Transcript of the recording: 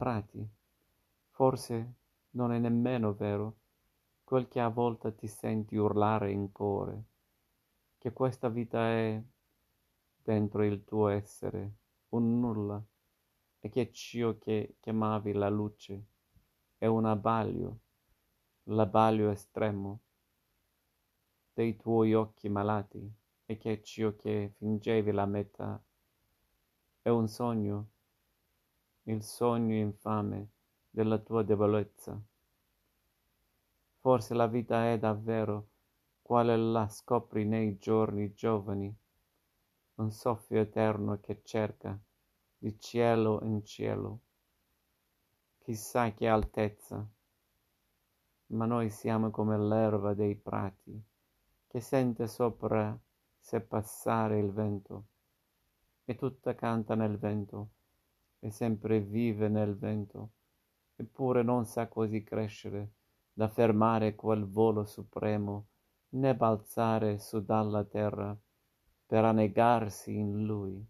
prati. Forse non è nemmeno vero quel che a volte ti senti urlare in cuore, che questa vita è, dentro il tuo essere, un nulla, e che ciò che chiamavi la luce è un abbaglio, l'abbaglio estremo dei tuoi occhi malati, e che ciò che fingevi la metà è un sogno, il sogno infame della tua debolezza. Forse la vita è davvero quale la scopri nei giorni giovani, un soffio eterno che cerca di cielo in cielo, chissà che altezza, ma noi siamo come l'erba dei prati, che sente sopra se passare il vento, e tutta canta nel vento, e sempre vive nel vento, eppure non sa così crescere da fermare quel volo supremo, né balzare su dalla terra per annegarsi in lui.